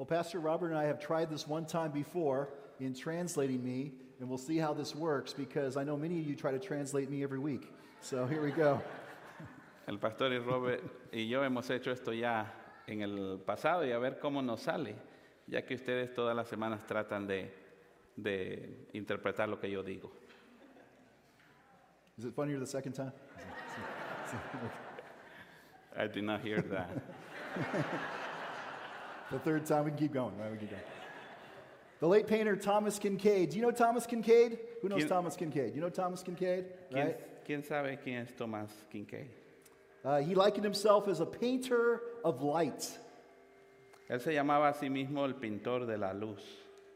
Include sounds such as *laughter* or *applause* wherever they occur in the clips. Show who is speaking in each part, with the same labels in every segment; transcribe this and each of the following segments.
Speaker 1: Well, Pastor Robert and I have tried this one time before in translating me, and we'll see how this works because I know many of you try to translate me every week. So here we go. *laughs*
Speaker 2: El pastor y Robert y yo hemos hecho esto ya en el pasado y a ver cómo nos sale, ya que ustedes todas las semanas tratan de, de interpretar lo que yo digo.
Speaker 1: Is it funnier the second time?
Speaker 2: I did not hear that. *laughs*
Speaker 1: The third time, we can keep going. Right, we keep going. The late painter Thomas Kinkade. Do you know Thomas Kinkade? Who knows
Speaker 2: ¿Quién-
Speaker 1: Thomas Kinkade? You know Thomas Kinkade?
Speaker 2: ¿Quién,
Speaker 1: Right?
Speaker 2: quién sabe quién es Thomas Kinkade?
Speaker 1: Uh, he likened himself as a painter of light.
Speaker 2: Él se llamaba a sí mismo el pintor de la luz.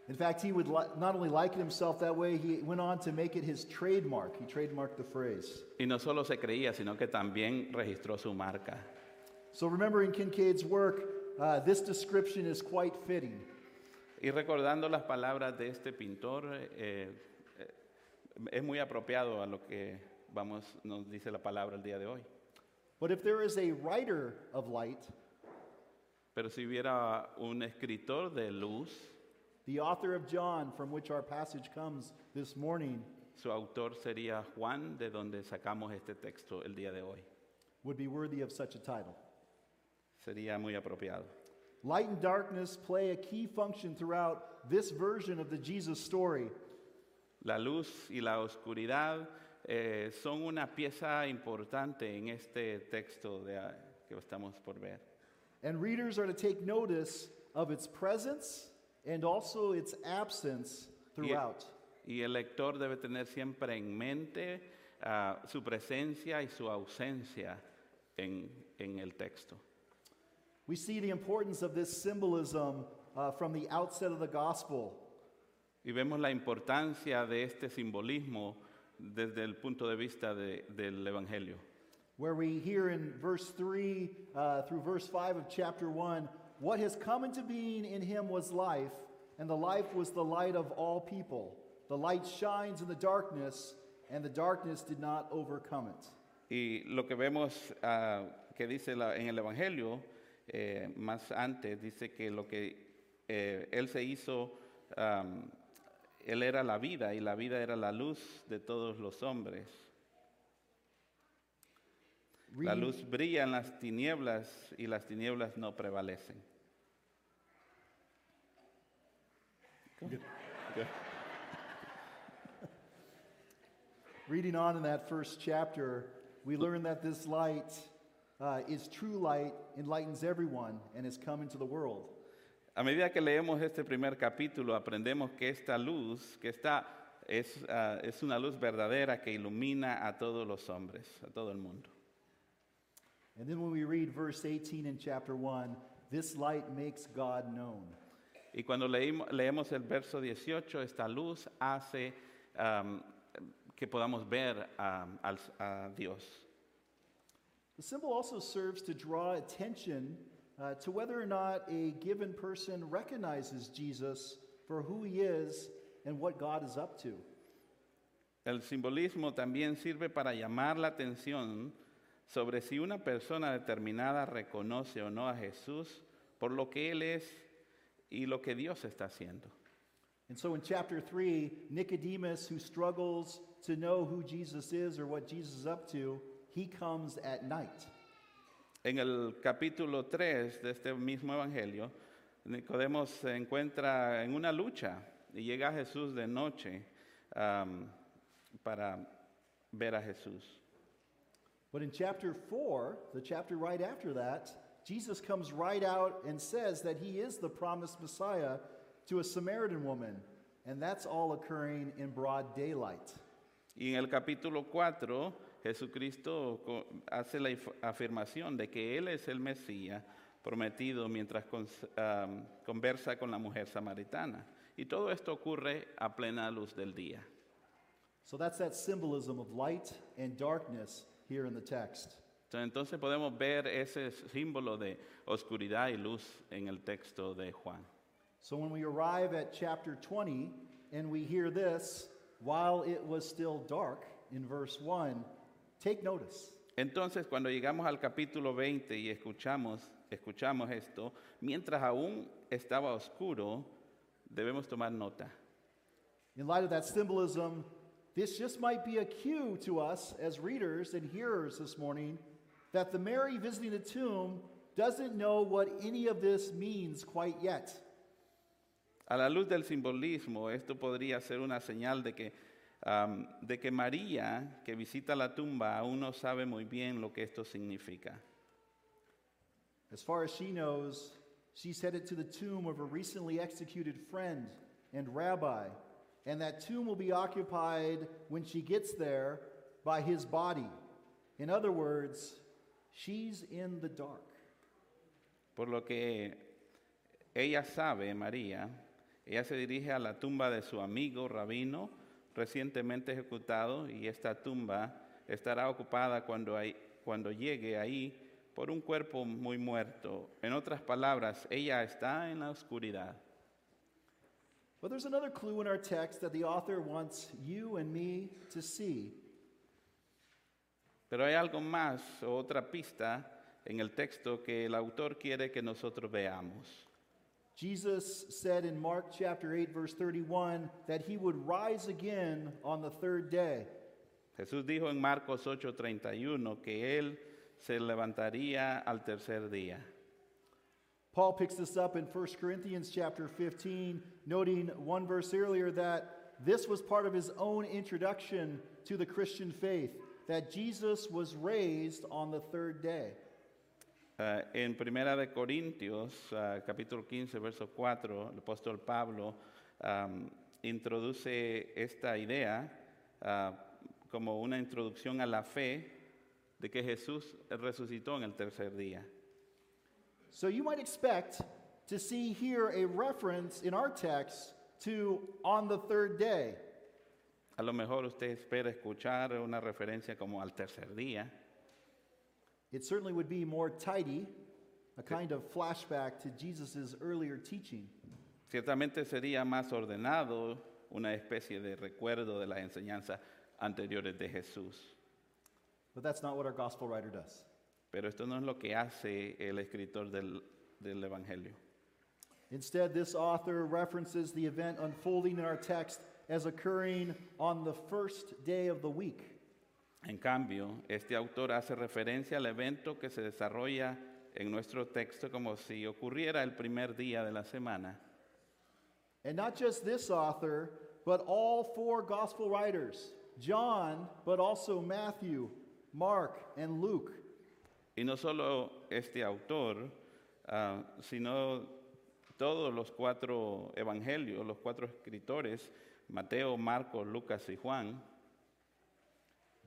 Speaker 1: In fact, he would li- not only liken himself that way, he went on to make it his trademark. He trademarked the phrase.
Speaker 2: Y no solo se creía, sino que también registró su marca.
Speaker 1: So, remembering Kinkade's work, uh, this description is quite fitting.
Speaker 2: Y recordando las palabras de este pintor, eh, eh, es muy apropiado a lo que vamos, nos dice la palabra el día de hoy.
Speaker 1: But if there is a writer of light,
Speaker 2: Pero si hubiera un escritor de luz,
Speaker 1: the author of John, from which our passage comes this morning,
Speaker 2: su autor sería Juan, de donde sacamos este texto el día de hoy.
Speaker 1: would be worthy of such a title.
Speaker 2: Sería muy apropiado.
Speaker 1: Light and darkness play a key function throughout this version of the Jesus story.
Speaker 2: La luz y la oscuridad eh, son una pieza importante en este texto de, ah, que estamos por ver.
Speaker 1: And readers are to take notice of its presence and also its absence throughout.
Speaker 2: Y el lector debe tener siempre en mente ah, su presencia y su ausencia en, en el texto.
Speaker 1: We see the importance of this symbolism uh, from the outset of the gospel.
Speaker 2: Y vemos la importancia de este simbolismo desde el punto de vista de- del Evangelio.
Speaker 1: where we hear in verse 3 uh, through verse 5 of chapter 1 what has come into being in him was life, and the life was the light of all people. The light shines in the darkness, and the darkness did not overcome it.
Speaker 2: Y lo que vemos ah, que dice la- en el Evangelio, eh, más antes, dice que lo que eh, Él se hizo, Él era la vida y la vida era la luz de todos los hombres. La luz brilla en las tinieblas y las tinieblas no prevalecen.
Speaker 1: Reading on in that first chapter, we learn that this light uh, is true light, enlightens everyone, and has come into the world.
Speaker 2: A medida que leemos este primer capítulo, aprendemos que esta luz, que esta es, ah, es una luz verdadera que ilumina a todos los hombres, a todo el mundo.
Speaker 1: And then when we read verse 18 in chapter 1, this light makes God known.
Speaker 2: Y cuando leímos- leemos el verso 18, esta luz hace am, que podamos ver al- a Dios.
Speaker 1: The symbol also serves to draw attention uh, to whether or not a given person recognizes Jesus for who he is and what God is up to.
Speaker 2: El simbolismo también sirve para llamar la atención sobre si una persona determinada reconoce o no a Jesús por lo que Él es y lo que Dios está haciendo.
Speaker 1: And so in chapter 3, Nicodemus, who struggles to know who Jesus is or what Jesus is up to, he comes at night.
Speaker 2: En el capítulo 3 de este mismo evangelio, Nicodemo se encuentra en una lucha y llega a Jesús de noche am, para ver a Jesús.
Speaker 1: But in chapter 4, the chapter right after that, Jesus comes right out and says that he is the promised Messiah to a Samaritan woman. And that's all occurring in broad daylight.
Speaker 2: Y en el capítulo 4, Jesucristo hace la afirmación de que Él es el Mesías prometido mientras conversa con la mujer samaritana. Y todo esto ocurre a plena luz del día.
Speaker 1: So that's that symbolism of light and darkness here in the text.
Speaker 2: Entonces podemos ver ese símbolo de oscuridad y luz en el texto de Juan.
Speaker 1: So when we arrive at chapter 20 and we hear this, while it was still dark in verse 1, take notice.
Speaker 2: Entonces cuando llegamos al capítulo 20 y escuchamos escuchamos esto, mientras aún estaba oscuro, debemos tomar nota.
Speaker 1: In light of that symbolism, this just might be a cue to us as readers and hearers this morning that the Mary visiting the tomb doesn't know what any of this means quite yet.
Speaker 2: A la luz del simbolismo, esto podría ser una señal de que, am, de que María, que visita la tumba, aún no sabe muy bien lo que esto significa.
Speaker 1: As far as she knows, she's headed to the tomb of a recently executed friend and rabbi, and that tomb will be occupied when she gets there by his body. In other words, she's in the dark.
Speaker 2: Por lo que ella sabe, María, ella se dirige a la tumba de su amigo rabino recientemente ejecutado y esta tumba estará ocupada cuando, hay- cuando llegue ahí por un cuerpo muy muerto. En otras palabras, ella está en la oscuridad.
Speaker 1: But there's another clue in our text that the author wants you and me to see.
Speaker 2: Pero hay algo más o otra pista en el texto que el autor quiere que nosotros veamos.
Speaker 1: Jesus said in Mark chapter 8, verse 31, that he would rise again on the third day.
Speaker 2: Jesús dijo en Marcos 8:31 que él se levantaría al tercer día.
Speaker 1: Paul picks this up in 1 Corinthians chapter 15, noting one verse earlier that this was part of his own introduction to the Christian faith, that Jesus was raised on the third day.
Speaker 2: Ah, en Primera de Corintios, ah, capítulo 15, verso 4, el apóstol Pablo am, introduce esta idea ah, como una introducción a la fe de que Jesús resucitó en el tercer día.
Speaker 1: So you might expect to see here a reference in our text to on the third day.
Speaker 2: A lo mejor usted espera escuchar una referencia como al tercer día,
Speaker 1: It certainly would be more tidy, a kind of flashback to Jesus' earlier teaching.
Speaker 2: Ciertamente sería más ordenado, una especie de recuerdo de las enseñanzas anteriores de Jesús.
Speaker 1: But that's not what our gospel writer does.
Speaker 2: Pero esto no es lo que hace el escritor del, del Evangelio.
Speaker 1: Instead, this author references the event unfolding in our text as occurring on the first day of the week.
Speaker 2: En cambio, este autor hace referencia al evento que se desarrolla en nuestro texto como si ocurriera el primer día de la semana.
Speaker 1: And not just this author, but all four gospel writers John, but also Matthew, Mark, and Luke.
Speaker 2: Y no solo este autor, ah, sino todos los cuatro evangelios, los cuatro escritores, Mateo, Marcos, Lucas y Juan,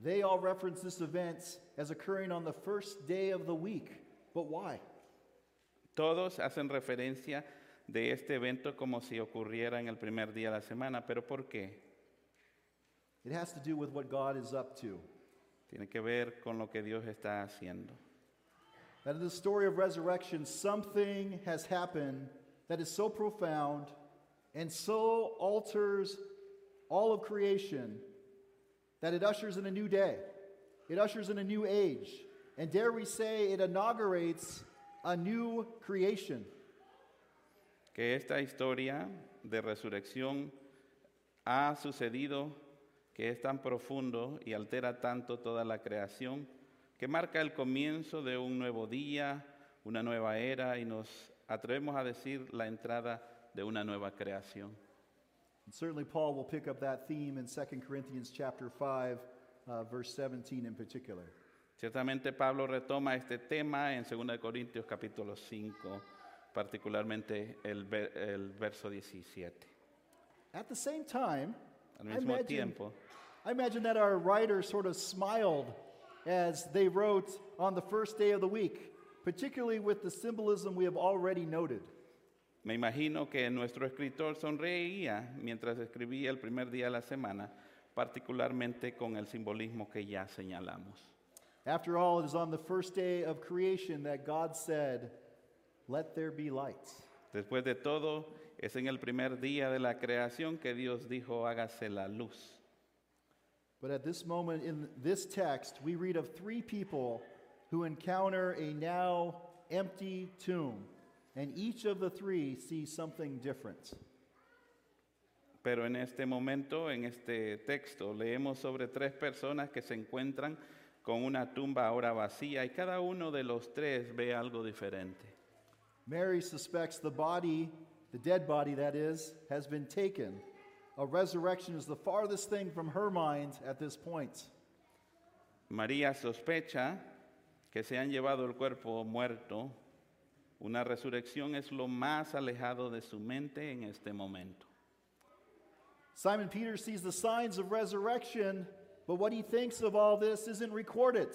Speaker 1: They all reference this event as occurring on the first day of the week. But why?
Speaker 2: todos hacen referencia de este evento como si ocurriera en el primer día de la semana. ¿Pero por qué?
Speaker 1: It has to do with what God is up to.
Speaker 2: Tiene que ver con lo que Dios está haciendo.
Speaker 1: That in the story of resurrection, something has happened that is so profound and so alters all of creation that it ushers in a new day. It ushers in a new age. And dare we say, it inaugurates a new creation.
Speaker 2: que esta historia de resurrección ha sucedido, que es tan profundo y altera tanto toda la creación, que marca el comienzo de un nuevo día, una nueva era y nos atrevemos a decir la entrada de una nueva creación.
Speaker 1: And certainly Paul will pick up that theme in 2 Corinthians chapter 5, uh, verse 17 in particular.
Speaker 2: Ciertamente Pablo retoma este tema en 2 Corintios capítulo 5, particularmente el, ver- el verso 17.
Speaker 1: At the same time,
Speaker 2: Al
Speaker 1: I imagine,
Speaker 2: tiempo,
Speaker 1: I imagine that our writers sort of smiled as they wrote on the first day of the week, particularly with the symbolism we have already noted.
Speaker 2: Me imagino que nuestro escritor sonreía mientras escribía el primer día de la semana, particularmente con el simbolismo que ya señalamos.
Speaker 1: After all, it is on the first day of creation that God said, Let there be lights.
Speaker 2: Después de todo, es en el primer día de la creación que Dios dijo, hágase la luz.
Speaker 1: But at this moment in this text, we read of three people who encounter a now empty tomb, and each of the three sees something different.
Speaker 2: Pero en este momento, en este texto, leemos sobre tres personas que se encuentran con una tumba ahora vacía y cada uno de los tres ve algo diferente.
Speaker 1: Mary suspects the body, the dead body that is, has been taken. A resurrection is the farthest thing from her mind at this point.
Speaker 2: María sospecha que se han llevado el cuerpo muerto. Una resurrección es lo más alejado de su mente en este momento.
Speaker 1: Simon Peter sees the signs of resurrection, but what he thinks of all this isn't recorded.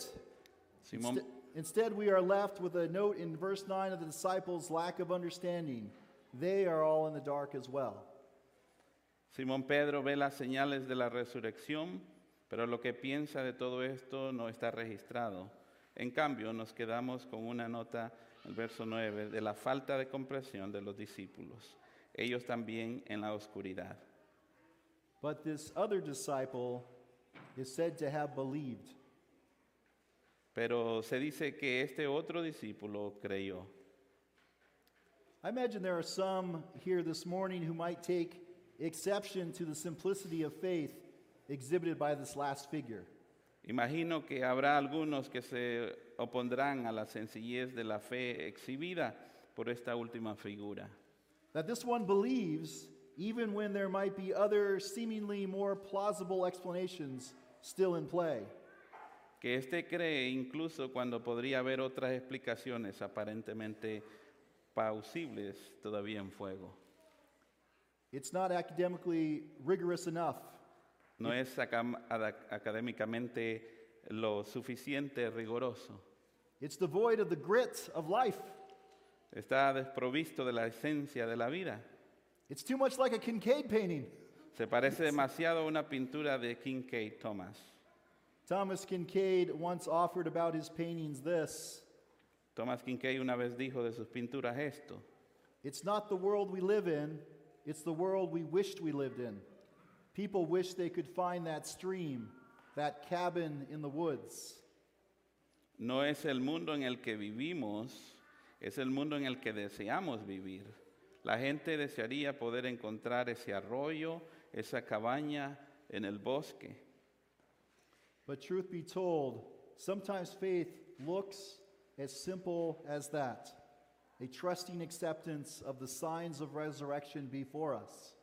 Speaker 1: Inste- Instead, we are left with a note in verse 9 of the disciples' lack of understanding. They are all in the dark as well.
Speaker 2: Simón Pedro ve las señales de la resurrección, pero lo que piensa de todo esto no está registrado. En cambio, nos quedamos con una nota, el verso 9, de la falta de comprensión de los discípulos, ellos también en la oscuridad.
Speaker 1: But this other disciple is said to have believed.
Speaker 2: Pero se dice que este otro discípulo creyó.
Speaker 1: I imagine there are some here this morning who might take exception to the simplicity of faith exhibited by this last figure.
Speaker 2: Imagino que habrá algunos que se opondrán a la sencillez de la fe exhibida por esta última figura.
Speaker 1: That this one believes even when there might be other seemingly more plausible explanations still in play.
Speaker 2: Que éste cree incluso cuando podría haber otras explicaciones aparentemente plausibles todavía en fuego.
Speaker 1: It's not academically rigorous enough.
Speaker 2: No es académicamente lo suficiente riguroso.
Speaker 1: It's devoid of the grit of life.
Speaker 2: Está desprovisto de la esencia de la vida.
Speaker 1: It's too much like a Kinkade painting.
Speaker 2: Se parece demasiado a una pintura de Kinkade Thomas.
Speaker 1: Thomas Kinkade once offered about his paintings this
Speaker 2: Thomas Kinkade una vez dijo de sus pinturas esto.
Speaker 1: It's not the world we live in, it's the world we wished we lived in. People wish they could find that stream, that cabin in the woods.
Speaker 2: No es el mundo en el que vivimos, es el mundo en el que deseamos vivir. La gente desearía poder encontrar ese arroyo, esa cabaña en el bosque.
Speaker 1: But truth be told, sometimes faith looks as simple as that a trusting acceptance of the signs of resurrection before us,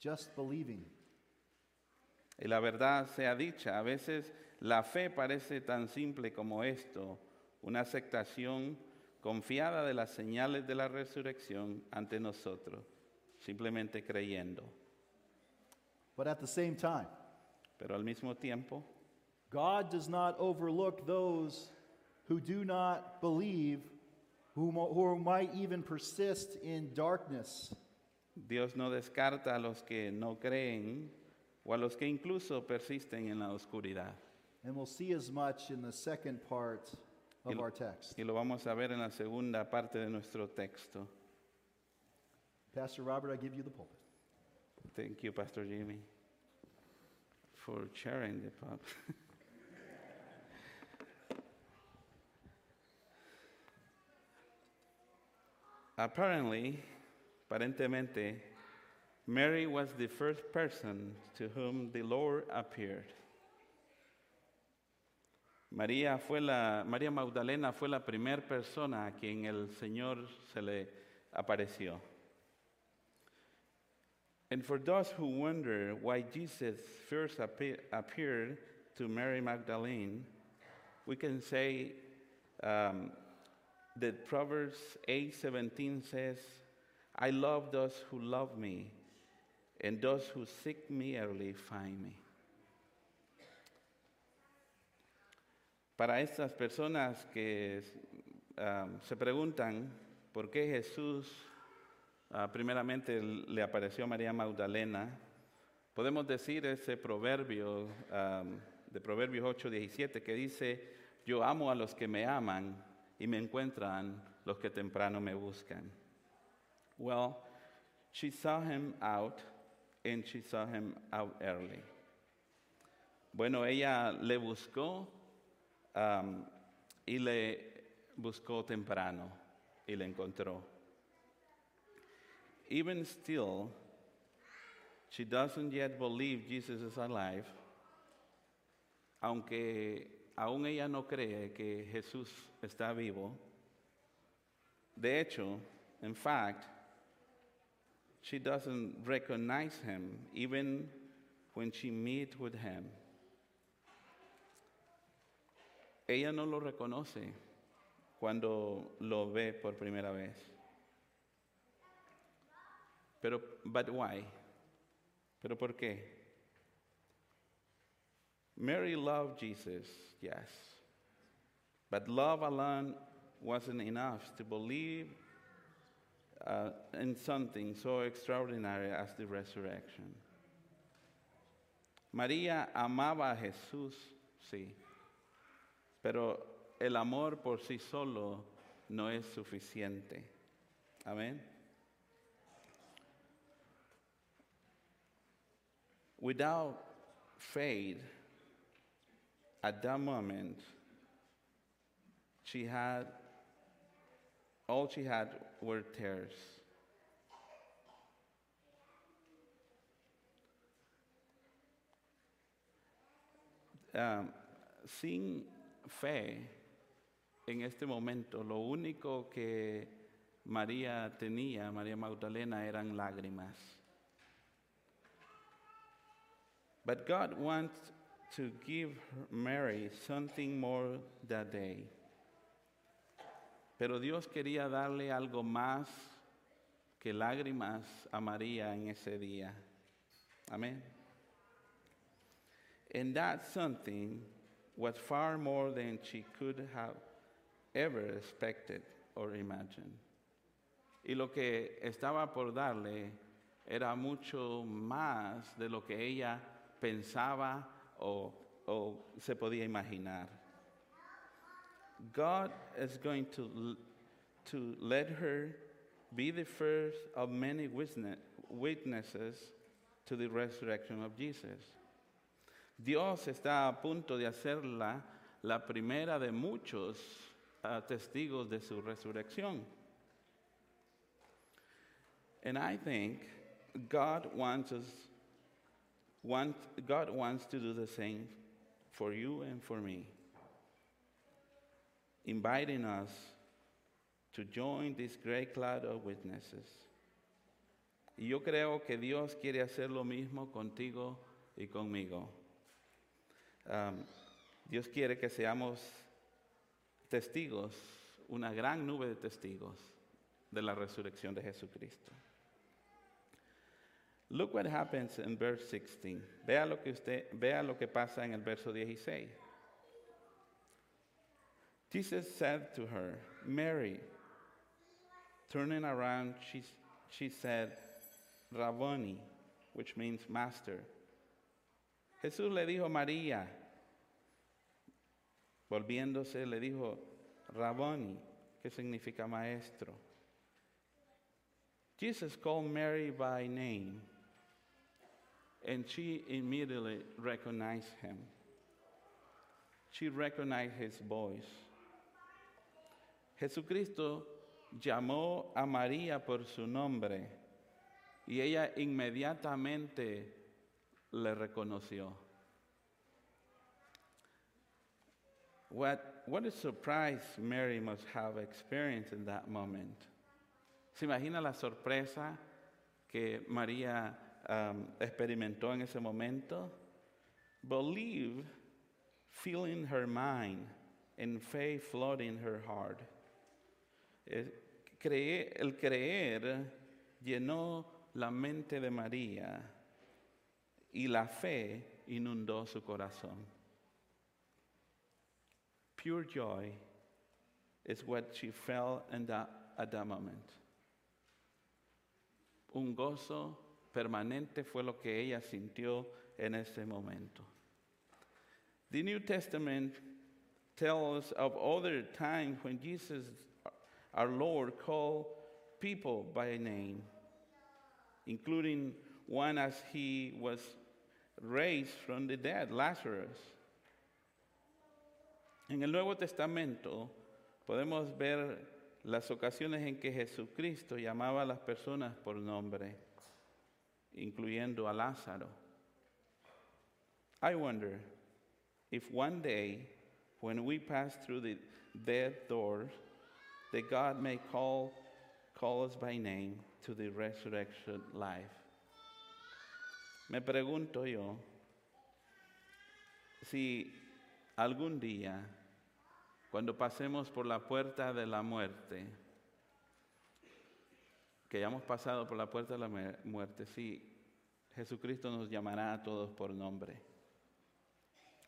Speaker 1: just believing.
Speaker 2: Y la verdad sea dicha, a veces la fe parece tan simple como esto, una aceptación confiada de las señales de la resurrección ante nosotros, simplemente creyendo.
Speaker 1: But at the same time,
Speaker 2: Pero al mismo tiempo,
Speaker 1: God does not overlook those who do not believe, who might even persist in darkness.
Speaker 2: Dios no descarta a los que no creen o a los que incluso persisten en la oscuridad.
Speaker 1: And we'll see as much in the second part of
Speaker 2: Y-
Speaker 1: our text.
Speaker 2: Y lo vamos a ver en la segunda parte de nuestro texto.
Speaker 1: Pastor Robert, I give you the pulpit.
Speaker 2: Thank you, Pastor Jimmy, for sharing the pulpit. *laughs* Apparently, aparentemente, Mary was the first person to whom the Lord appeared. María, fue la, María Magdalena fue la primera persona a quien el Señor se le apareció. And for those who wonder why Jesus first appe- appeared to Mary Magdalene, we can say um, that Proverbs 8:17 says, "I love those who love me, and those who seek me early find me." Para estas personas que um, se preguntan por qué Jesús Ah, primeramente le apareció a María Magdalena. Podemos decir ese proverbio am, de Proverbios 8, 17 que dice, yo amo a los que me aman y me encuentran los que temprano me buscan. Well, she saw him out and she saw him out early. Bueno, ella le buscó am, y le buscó temprano. y le encontró. Even still, she doesn't yet believe Jesus is alive, aunque aún ella no cree que Jesús está vivo. De hecho, in fact, she doesn't recognize him even when she meets with him. Ella no lo reconoce cuando lo ve por primera vez. Pero, but why? ¿Pero por qué? Mary loved Jesus, yes. But love alone wasn't enough to believe uh, in something so extraordinary as the resurrection. María amaba a Jesús, sí, pero el amor por sí solo no es suficiente. Amén. Without faith, at that moment, she had, all she had were tears. Um, sin fe, en este momento, lo único que María tenía, María Magdalena, eran lágrimas. But God wants to give Mary something more that day. Pero Dios quería darle algo más que lágrimas a María en ese día. Amén. And that something was far more than she could have ever expected or imagined. Y lo que estaba por darle era mucho más de lo que ella pensaba o, o se podía imaginar. God is going to, to let her be the first of many witness, witnesses to the resurrection of Jesus. Dios está a punto de hacerla la primera de muchos uh, testigos de su resurrección. And I think God wants us, want, God wants to do the same for you and for me, inviting us to join this great cloud of witnesses. Y yo creo que Dios quiere hacer lo mismo contigo y conmigo. Dios quiere que seamos testigos, una gran nube de testigos de la resurrección de Jesucristo. Look what happens in verse 16. Vea lo que usted vea lo que pasa en el verso 16. Jesus said to her, Mary. Turning around, she, she said, Rabboni, which means master. Jesús le dijo María, volviéndose le dijo Rabboni, que significa maestro. Jesus called Mary by name, and she immediately recognized him. She recognized his voice. Jesucristo llamó a María por su nombre y ella inmediatamente le reconoció. What, what a surprise Mary must have experienced in that moment. ¿Se imagina la sorpresa que María um, experimentó en ese momento? Believe filling her mind and faith flooding her heart. El creer, el creer llenó la mente de María y la fe inundó su corazón. Pure joy is what she felt in that, at that moment. Un gozo permanente fue lo que ella sintió en ese momento. The New Testament tells of other times when Jesus, our Lord, called people by name, including one as he was raised from the dead, Lazarus. En el Nuevo Testamento podemos ver las ocasiones en que Jesucristo llamaba a las personas por nombre, incluyendo a Lázaro. I wonder if one day, when we pass through the death door, that God may call, call us by name to the resurrection life. Me pregunto yo si algún día, cuando pasemos por la puerta de la muerte, que hayamos pasado por la puerta de la mu- muerte, si Jesucristo nos llamará a todos por nombre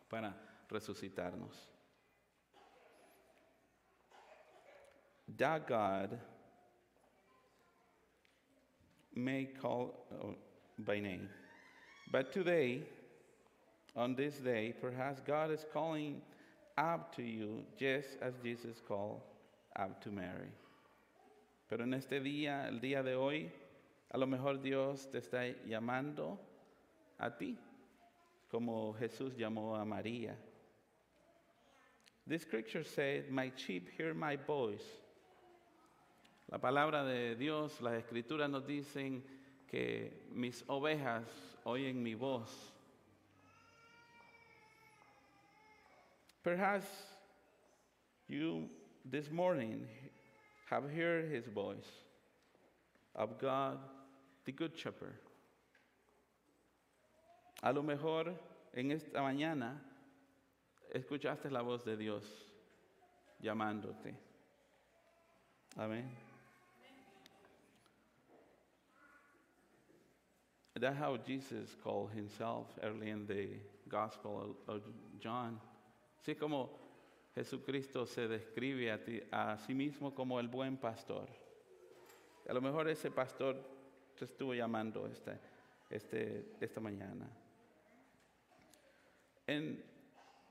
Speaker 2: para resucitarnos. That God may call uh, by name. But today, on this day, perhaps God is calling out to you just as Jesus called out to Mary. Pero en este día, el día de hoy, a lo mejor Dios te está llamando a ti, como Jesús llamó a María. The scripture said, My sheep hear my voice. La palabra de Dios, las escrituras nos dicen que mis ovejas oyen mi voz. Perhaps you this morning have heard his voice of God, the Good Shepherd. A lo mejor en esta mañana escuchaste la voz de Dios llamándote. Amén. That's how Jesus called himself early in the Gospel of, of John. Así como Jesucristo se describe a, ti- a sí mismo como el buen pastor. A lo mejor ese pastor te estuvo llamando este, este, esta mañana. And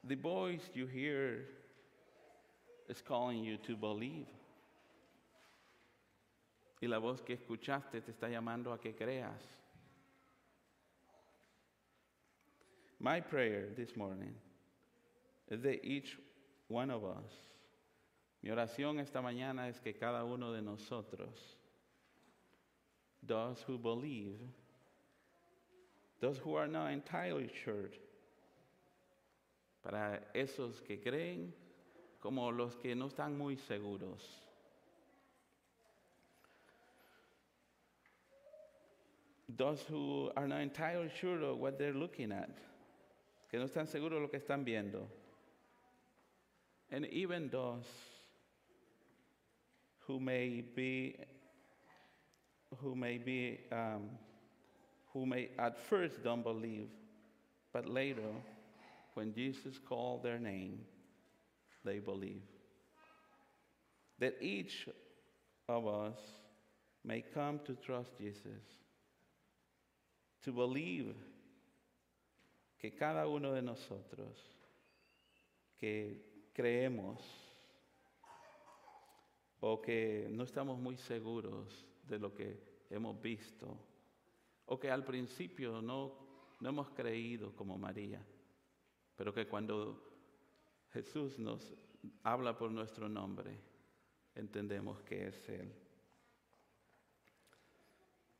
Speaker 2: the voice you hear is calling you to believe. Y la voz que escuchaste te está llamando a que creas. My prayer this morning is that each one of us, mi oración esta mañana es que cada uno de nosotros, those who believe, those who are not entirely sure, para esos que creen como los que no están muy seguros. Those who are not entirely sure of what they're looking at, que no están seguros de lo que están viendo. And even those who may be, who may be, um, who may at first don't believe, but later, when Jesus called their name, they believe. That each of us may come to trust Jesus, to believe que cada uno de nosotros que creemos o que no estamos muy seguros de lo que hemos visto o que al principio no, no hemos creído como María, pero que cuando Jesús nos habla por nuestro nombre, entendemos que es Él.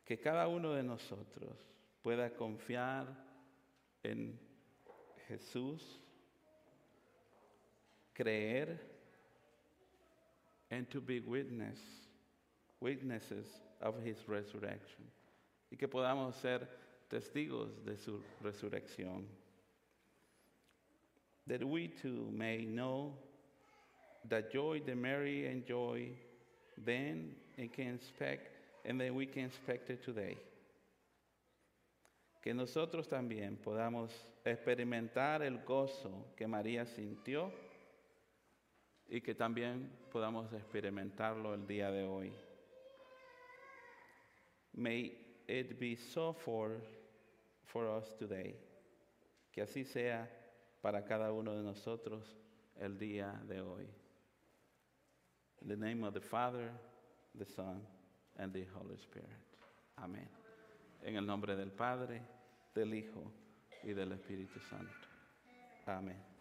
Speaker 2: Que cada uno de nosotros pueda confiar en Jesús, creer, and to be witness, witnesses of his resurrection. Y que podamos ser testigos de su resurrección. That we too may know the joy that Mary enjoyed then and can expect, and that we can expect it today. Que nosotros también podamos experimentar el gozo que María sintió y que también podamos experimentarlo el día de hoy. May it be so for, for us today. Que así sea para cada uno de nosotros el día de hoy. In the name of the Father, the Son, and the Holy Spirit. Amén. En el nombre del Padre, del Hijo y del Espíritu Santo. Amén.